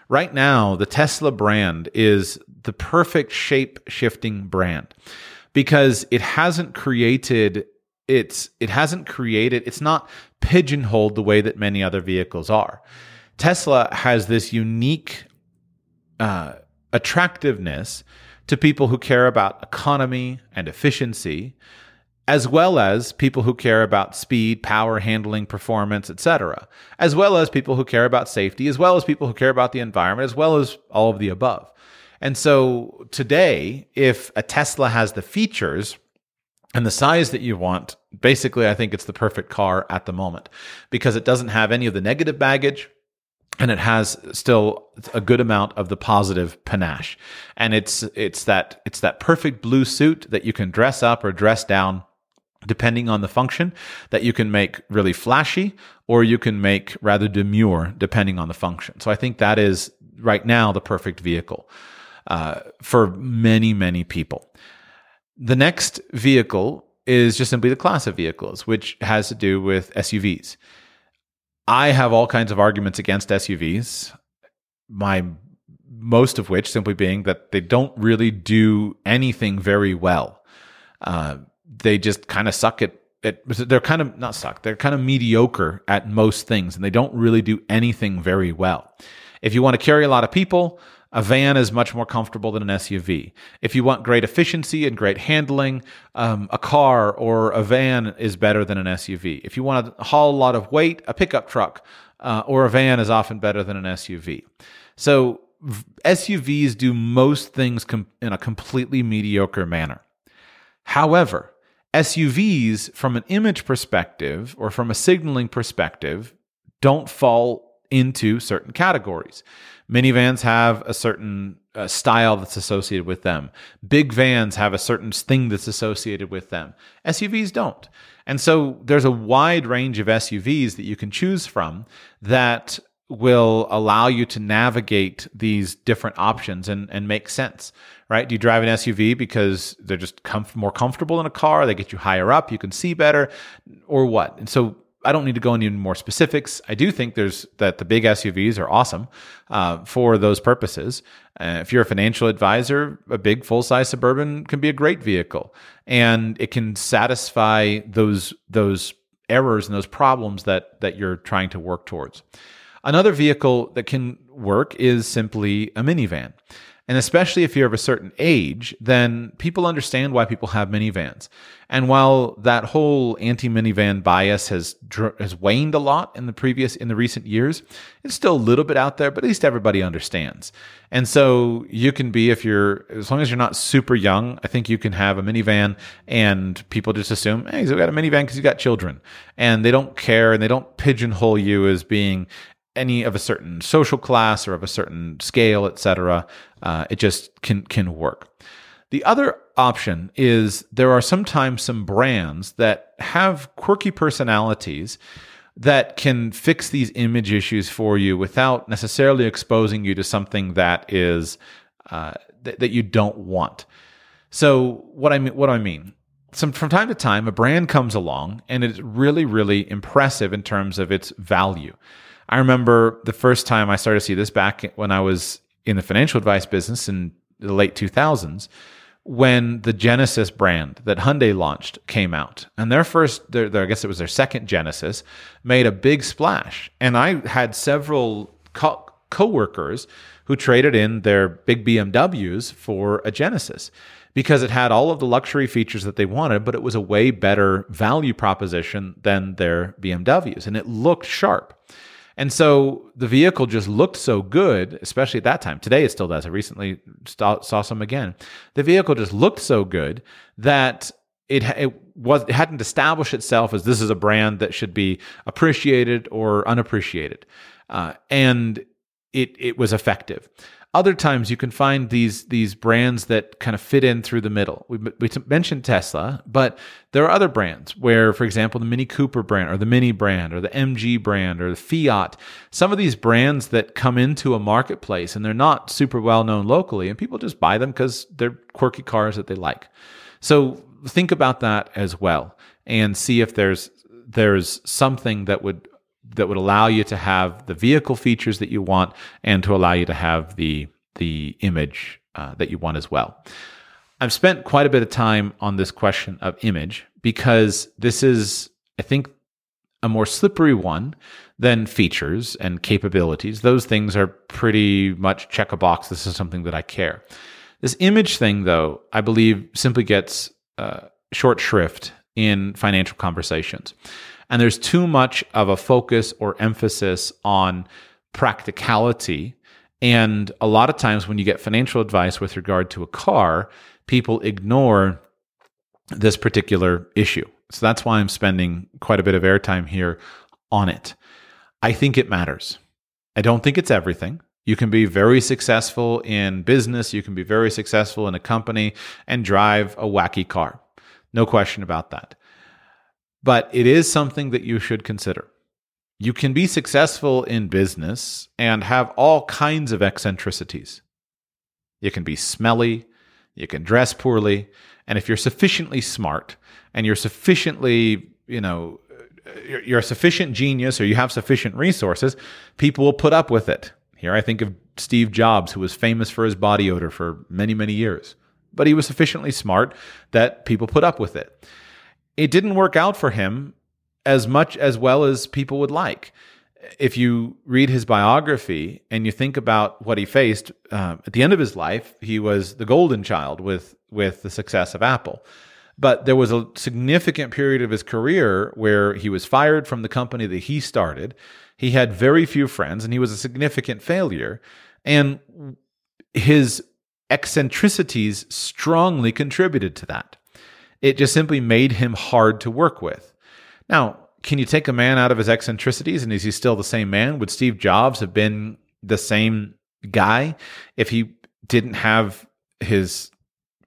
Right now, the Tesla brand is the perfect shape shifting brand because it hasn't created it's it hasn't created it's not pigeonholed the way that many other vehicles are. Tesla has this unique uh, attractiveness to people who care about economy and efficiency, as well as people who care about speed, power, handling, performance, etc., as well as people who care about safety, as well as people who care about the environment, as well as all of the above. And so today, if a Tesla has the features and the size that you want, basically, I think it's the perfect car at the moment because it doesn't have any of the negative baggage and it has still a good amount of the positive panache. And it's, it's that, it's that perfect blue suit that you can dress up or dress down depending on the function that you can make really flashy or you can make rather demure depending on the function. So I think that is right now the perfect vehicle uh, for many, many people. The next vehicle is just simply the class of vehicles, which has to do with SUVs. I have all kinds of arguments against SUVs. My most of which simply being that they don't really do anything very well. Uh, they just kind of suck at it. They're kind of not suck. They're kind of mediocre at most things, and they don't really do anything very well. If you want to carry a lot of people, a van is much more comfortable than an SUV. If you want great efficiency and great handling, um, a car or a van is better than an SUV. If you want to haul a lot of weight, a pickup truck uh, or a van is often better than an SUV. So SUVs do most things com- in a completely mediocre manner. However, SUVs, from an image perspective or from a signaling perspective, don't fall into certain categories. Minivans have a certain uh, style that's associated with them. Big vans have a certain thing that's associated with them. SUVs don't. And so there's a wide range of SUVs that you can choose from that will allow you to navigate these different options and, and make sense, right? Do you drive an SUV because they're just comf- more comfortable in a car? They get you higher up, you can see better, or what? And so I don't need to go into more specifics. I do think there's that the big SUVs are awesome uh, for those purposes. Uh, if you're a financial advisor, a big full size suburban can be a great vehicle, and it can satisfy those those errors and those problems that that you're trying to work towards. Another vehicle that can work is simply a minivan. And especially if you're of a certain age, then people understand why people have minivans. And while that whole anti-minivan bias has has waned a lot in the previous in the recent years, it's still a little bit out there, but at least everybody understands. And so you can be if you're as long as you're not super young, I think you can have a minivan and people just assume, "Hey, he's got a minivan because he's got children." And they don't care and they don't pigeonhole you as being any of a certain social class or of a certain scale, etc. Uh, it just can can work. The other option is there are sometimes some brands that have quirky personalities that can fix these image issues for you without necessarily exposing you to something that is uh, th- that you don't want. So what I mean, what do I mean, some from time to time, a brand comes along and it's really, really impressive in terms of its value. I remember the first time I started to see this back when I was in the financial advice business in the late 2000s when the Genesis brand that Hyundai launched came out. And their first, their, their, I guess it was their second Genesis, made a big splash. And I had several co- coworkers who traded in their big BMWs for a Genesis because it had all of the luxury features that they wanted, but it was a way better value proposition than their BMWs. And it looked sharp. And so the vehicle just looked so good, especially at that time. Today it still does. I recently saw, some again. The vehicle just looked so good that it, it was it hadn't established itself as this is a brand that should be appreciated or unappreciated, uh, and it it was effective. Other times you can find these these brands that kind of fit in through the middle. We, we mentioned Tesla, but there are other brands where, for example, the Mini Cooper brand or the Mini brand or the MG brand or the Fiat, some of these brands that come into a marketplace and they're not super well known locally, and people just buy them because they're quirky cars that they like. So think about that as well and see if there's there's something that would that would allow you to have the vehicle features that you want and to allow you to have the the image uh, that you want as well. I've spent quite a bit of time on this question of image because this is, I think, a more slippery one than features and capabilities. Those things are pretty much check a box. This is something that I care. This image thing, though, I believe simply gets uh, short shrift in financial conversations. And there's too much of a focus or emphasis on practicality. And a lot of times when you get financial advice with regard to a car, people ignore this particular issue. So that's why I'm spending quite a bit of airtime here on it. I think it matters. I don't think it's everything. You can be very successful in business, you can be very successful in a company and drive a wacky car. No question about that but it is something that you should consider. You can be successful in business and have all kinds of eccentricities. You can be smelly, you can dress poorly, and if you're sufficiently smart and you're sufficiently, you know, you're a sufficient genius or you have sufficient resources, people will put up with it. Here I think of Steve Jobs, who was famous for his body odor for many, many years, but he was sufficiently smart that people put up with it it didn't work out for him as much as well as people would like. if you read his biography and you think about what he faced uh, at the end of his life, he was the golden child with with the success of Apple. But there was a significant period of his career where he was fired from the company that he started. He had very few friends and he was a significant failure. And his eccentricities strongly contributed to that. It just simply made him hard to work with. Now, can you take a man out of his eccentricities and is he still the same man? Would Steve Jobs have been the same guy if he didn't have his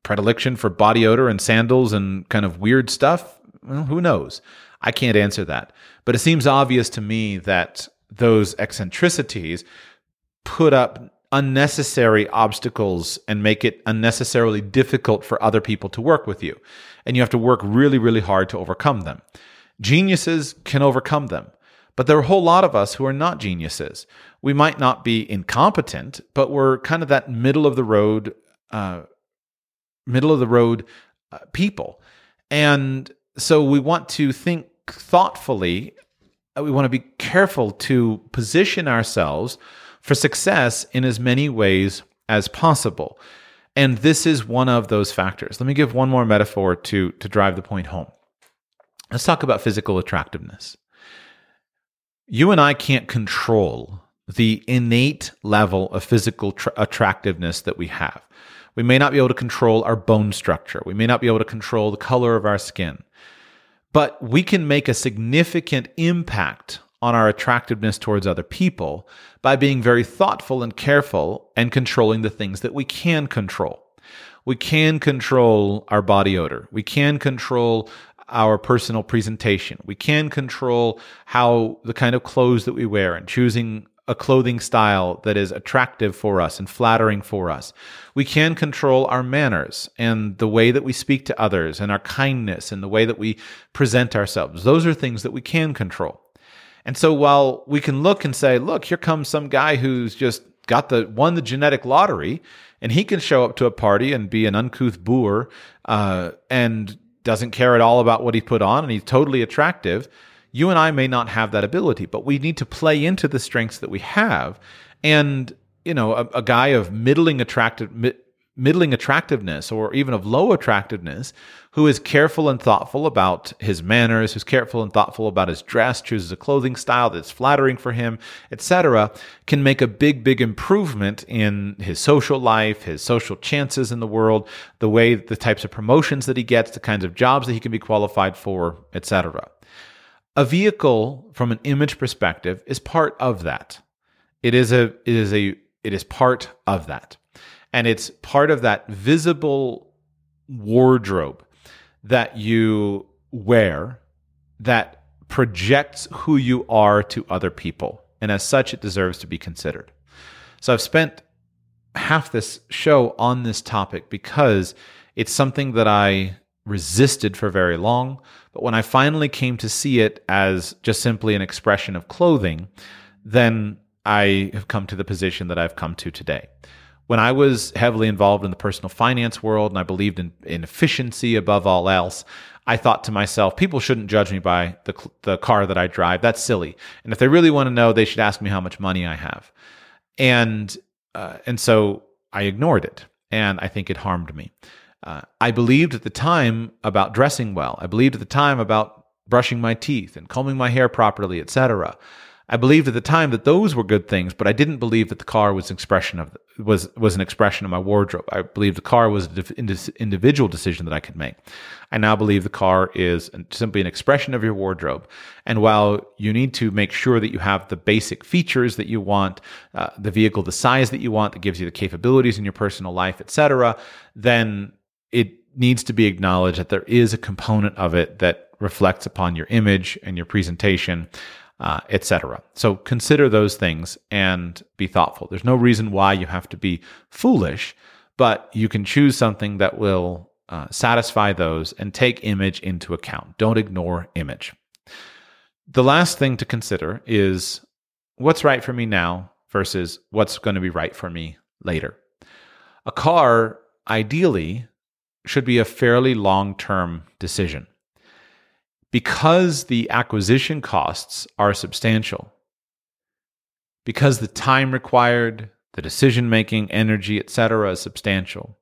predilection for body odor and sandals and kind of weird stuff? Well, who knows? I can't answer that. But it seems obvious to me that those eccentricities put up unnecessary obstacles and make it unnecessarily difficult for other people to work with you. And you have to work really, really hard to overcome them. Geniuses can overcome them. But there are a whole lot of us who are not geniuses. We might not be incompetent, but we're kind of that middle of the road, uh, middle of the road uh, people. And so we want to think thoughtfully. We want to be careful to position ourselves for success in as many ways as possible. And this is one of those factors. Let me give one more metaphor to, to drive the point home. Let's talk about physical attractiveness. You and I can't control the innate level of physical tra- attractiveness that we have. We may not be able to control our bone structure. We may not be able to control the color of our skin. But we can make a significant impact on our attractiveness towards other people by being very thoughtful and careful and controlling the things that we can control. We can control our body odor. We can control our personal presentation. We can control how the kind of clothes that we wear and choosing a clothing style that is attractive for us and flattering for us. We can control our manners and the way that we speak to others and our kindness and the way that we present ourselves. Those are things that we can control. And so while we can look and say, look, here comes some guy who's just got the won the genetic lottery and he can show up to a party and be an uncouth boor uh, and doesn't care at all about what he put on and he's totally attractive. You and I may not have that ability, but we need to play into the strengths that we have. And, you know, a, a guy of middling attractive, middling attractiveness or even of low attractiveness who is careful and thoughtful about his manners, who's careful and thoughtful about his dress, chooses a clothing style that's flattering for him, etc., can make a big, big improvement in his social life, his social chances in the world, the way, the types of promotions that he gets, the kinds of jobs that he can be qualified for, etc. A vehicle from an image perspective is part of that. It is a, it is a, it is part of that. And it's part of that visible wardrobe that you wear that projects who you are to other people. And as such, it deserves to be considered. So I've spent half this show on this topic because it's something that I resisted for very long. But when I finally came to see it as just simply an expression of clothing, then I have come to the position that I've come to today when I was heavily involved in the personal finance world and I believed in, in efficiency above all else, I thought to myself, people shouldn't judge me by the, the car that I drive. That's silly. And if they really want to know, they should ask me how much money I have. And, uh, and so I ignored it. And I think it harmed me. Uh, I believed at the time about dressing well. I believed at the time about brushing my teeth and combing my hair properly, etc. I believed at the time that those were good things, but I didn't believe that the car was an expression of was was an expression of my wardrobe. I believed the car was an individual decision that I could make. I now believe the car is simply an expression of your wardrobe. And while you need to make sure that you have the basic features that you want, uh, the vehicle the size that you want that gives you the capabilities in your personal life, etc., then it needs to be acknowledged that there is a component of it that reflects upon your image and your presentation uh, etc. So consider those things and be thoughtful. There's no reason why you have to be foolish, but you can choose something that will uh, satisfy those and take image into account. Don't ignore image. The last thing to consider is what's right for me now versus what's going to be right for me later. A car, ideally, should be a fairly long term decision because the acquisition costs are substantial, because the time required, the decision making, energy, etc., is substantial.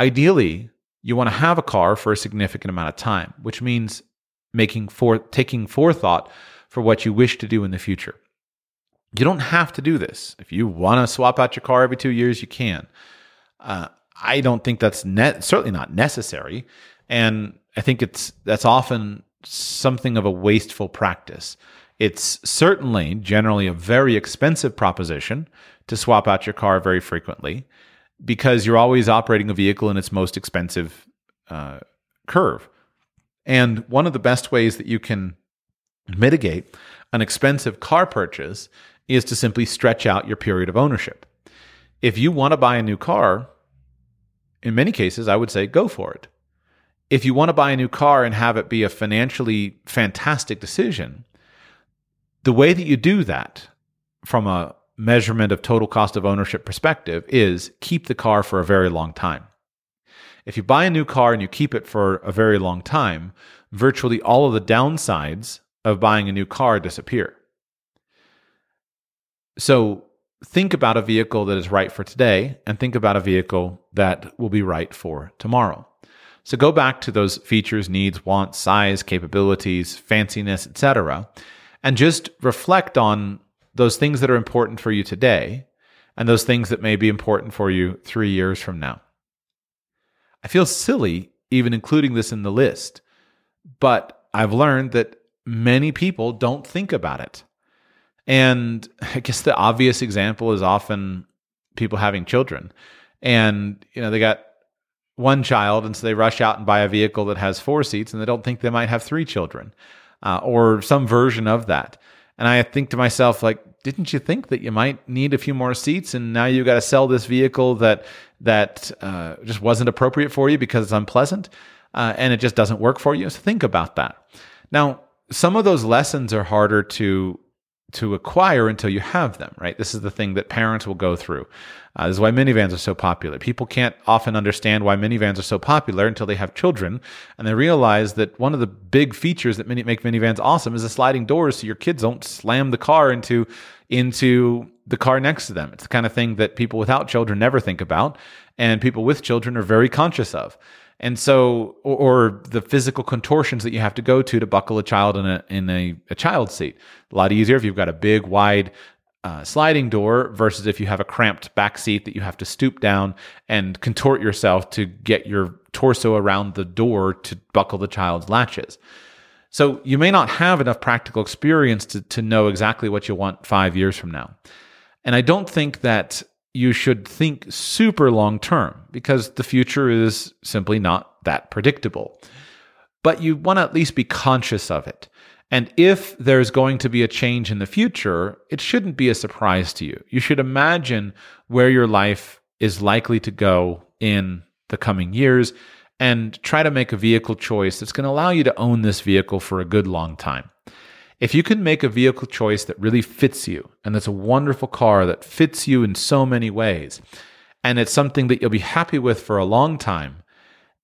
Ideally, you want to have a car for a significant amount of time, which means making for taking forethought for what you wish to do in the future. You don't have to do this. If you want to swap out your car every two years, you can. Uh, I don't think that's ne- certainly not necessary, and I think it's that's often something of a wasteful practice. It's certainly generally a very expensive proposition to swap out your car very frequently because you're always operating a vehicle in its most expensive uh, curve. And one of the best ways that you can mitigate an expensive car purchase is to simply stretch out your period of ownership. If you want to buy a new car, in many cases, I would say go for it. If you want to buy a new car and have it be a financially fantastic decision, the way that you do that from a measurement of total cost of ownership perspective is keep the car for a very long time. If you buy a new car and you keep it for a very long time, virtually all of the downsides of buying a new car disappear. So think about a vehicle that is right for today and think about a vehicle that will be right for tomorrow. So go back to those features, needs, wants, size, capabilities, fanciness, etc., and just reflect on those things that are important for you today and those things that may be important for you 3 years from now. I feel silly even including this in the list, but I've learned that many people don't think about it. And I guess the obvious example is often people having children. And, you know, they got one child, and so they rush out and buy a vehicle that has four seats, and they don't think they might have three children uh, or some version of that. And I think to myself, like, didn't you think that you might need a few more seats, and now you got to sell this vehicle that that uh, just wasn't appropriate for you because it's unpleasant, uh, and it just doesn't work for you? So think about that. Now, some of those lessons are harder to to acquire until you have them, right? This is the thing that parents will go through. Uh, this is why minivans are so popular. People can't often understand why minivans are so popular until they have children and they realize that one of the big features that mini- make minivans awesome is the sliding doors so your kids don't slam the car into into the car next to them. It's the kind of thing that people without children never think about and people with children are very conscious of. And so, or, or, the physical contortions that you have to go to to buckle a child in a in a, a child seat. A lot easier if you've got a big, wide uh, sliding door versus if you have a cramped back seat that you have to stoop down and contort yourself to get your torso around the door to buckle the child's latches. So you may not have enough practical experience to, to know exactly what you want five years from now. And I don't think that you should think super long term because the future is simply not that predictable. But you want to at least be conscious of it. And if there's going to be a change in the future, it shouldn't be a surprise to you. You should imagine where your life is likely to go in the coming years and try to make a vehicle choice that's going to allow you to own this vehicle for a good long time. If you can make a vehicle choice that really fits you, and that's a wonderful car that fits you in so many ways, and it's something that you'll be happy with for a long time,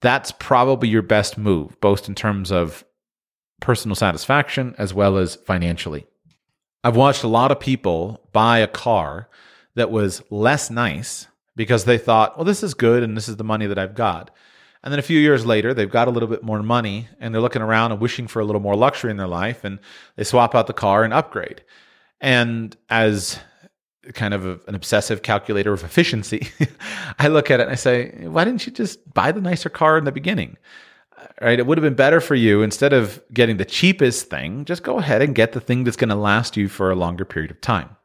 that's probably your best move, both in terms of personal satisfaction as well as financially. I've watched a lot of people buy a car that was less nice because they thought, well, this is good and this is the money that I've got. And then a few years later, they've got a little bit more money and they're looking around and wishing for a little more luxury in their life and they swap out the car and upgrade. And as kind of a, an obsessive calculator of efficiency, <laughs> I look at it and I say, why didn't you just buy the nicer car in the beginning? Right? It would have been better for you instead of getting the cheapest thing, just go ahead and get the thing that's going to last you for a longer period of time.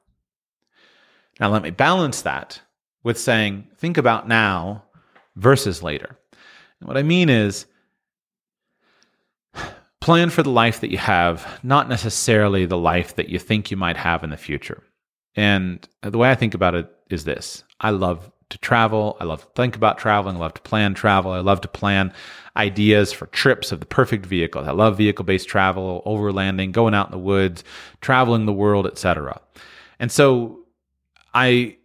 Now, let me balance that with saying, think about now versus later. What I mean is, plan for the life that you have, not necessarily the life that you think you might have in the future. And the way I think about it is this I love to travel. I love to think about traveling. I love to plan travel. I love to plan ideas for trips of the perfect vehicle. I love vehicle based travel, overlanding, going out in the woods, traveling the world, etc. And so I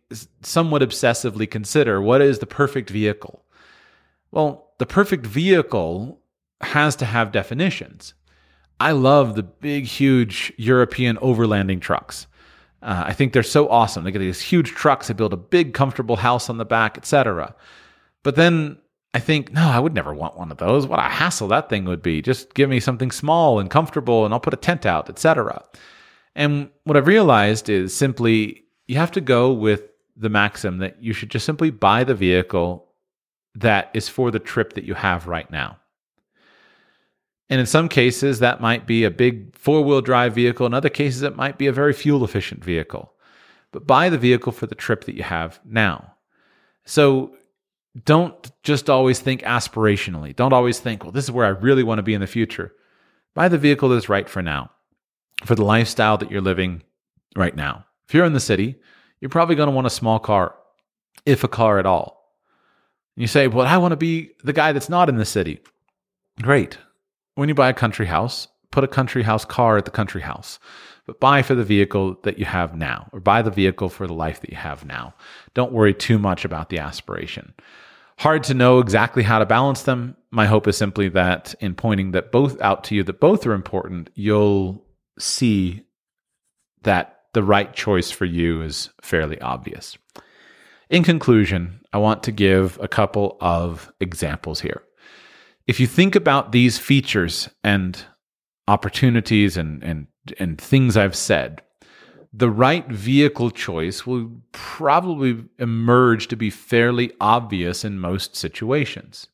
somewhat obsessively consider what is the perfect vehicle? Well, the perfect vehicle has to have definitions. I love the big, huge European overlanding trucks. Uh, I think they're so awesome. They get these huge trucks, they build a big, comfortable house on the back, etc. But then I think, no, I would never want one of those. What a hassle that thing would be. Just give me something small and comfortable, and I'll put a tent out, etc. And what I've realized is simply you have to go with the maxim that you should just simply buy the vehicle that is for the trip that you have right now. And in some cases, that might be a big four wheel drive vehicle. In other cases, it might be a very fuel efficient vehicle. But buy the vehicle for the trip that you have now. So don't just always think aspirationally. Don't always think, well, this is where I really want to be in the future. Buy the vehicle that's right for now, for the lifestyle that you're living right now. If you're in the city, you're probably going to want a small car, if a car at all. And you say, well, I want to be the guy that's not in the city. Great when you buy a country house, put a country house car at the country house, but buy for the vehicle that you have now, or buy the vehicle for the life that you have now. Don't worry too much about the aspiration. Hard to know exactly how to balance them. My hope is simply that in pointing that both out to you, that both are important, you'll see that the right choice for you is fairly obvious. In conclusion, I want to give a couple of examples here if you think about these features and opportunities and, and, and things I've said, the right vehicle choice will probably emerge to be fairly obvious in most situations.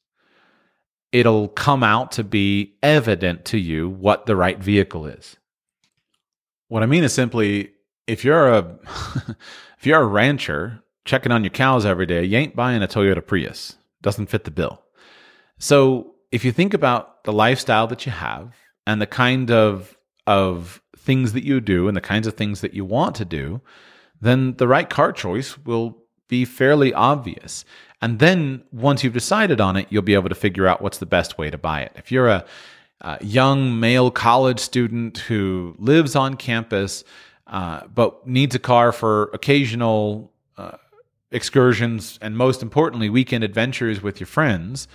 It'll come out to be evident to you what the right vehicle is. What I mean is simply if you're a <laughs> if you're a rancher checking on your cows every day, you ain't buying a Toyota Prius. Doesn't fit the bill. So if you think about the lifestyle that you have and the kind of of things that you do and the kinds of things that you want to do, then the right car choice will be fairly obvious. And then once you've decided on it, you'll be able to figure out what's the best way to buy it. If you're a, a young male college student who lives on campus uh, but needs a car for occasional uh, excursions and most importantly, weekend adventures with your friends,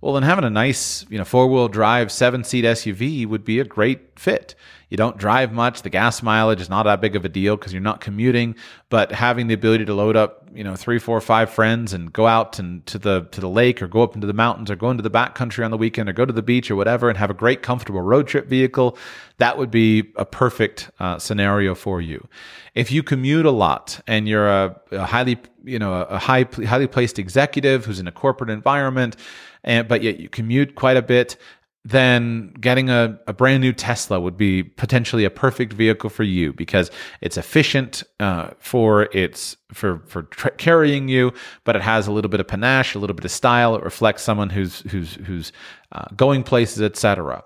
well, then having a nice, you know, four wheel drive, seven seat SUV would be a great fit. You don't drive much. The gas mileage is not that big of a deal because you're not commuting, but having the ability to load up, you know, three, four, five friends and go out and to the, to the lake or go up into the mountains or go into the backcountry on the weekend or go to the beach or whatever and have a great, comfortable road trip vehicle. That would be a perfect uh, scenario for you. If you commute a lot and you're a, a highly, you know, a high, highly placed executive who's in a corporate environment, and but yet you commute quite a bit, then getting a, a brand new Tesla would be potentially a perfect vehicle for you because it's efficient uh, for its for for tra- carrying you, but it has a little bit of panache, a little bit of style. It reflects someone who's who's who's uh, going places, etc.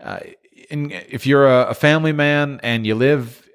Uh, if you're a, a family man and you live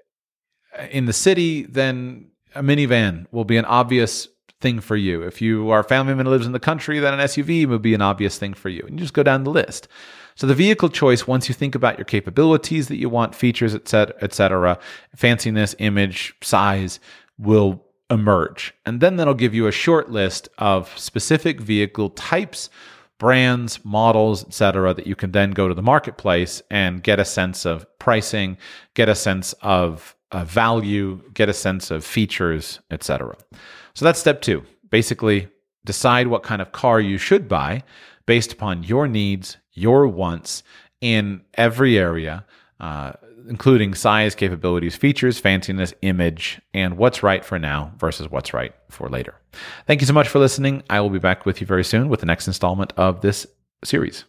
in the city, then a minivan will be an obvious thing for you. If you are a family member who lives in the country, then an SUV would be an obvious thing for you. And you just go down the list. So the vehicle choice, once you think about your capabilities that you want, features, et cetera, et cetera, fanciness, image, size, will emerge. And then that'll give you a short list of specific vehicle types, brands, models, etc., that you can then go to the marketplace and get a sense of pricing, get a sense of uh, value, get a sense of features, etc. So that's step two. Basically, decide what kind of car you should buy based upon your needs, your wants in every area, uh, including size, capabilities, features, fanciness, image, and what's right for now versus what's right for later. Thank you so much for listening. I will be back with you very soon with the next installment of this series.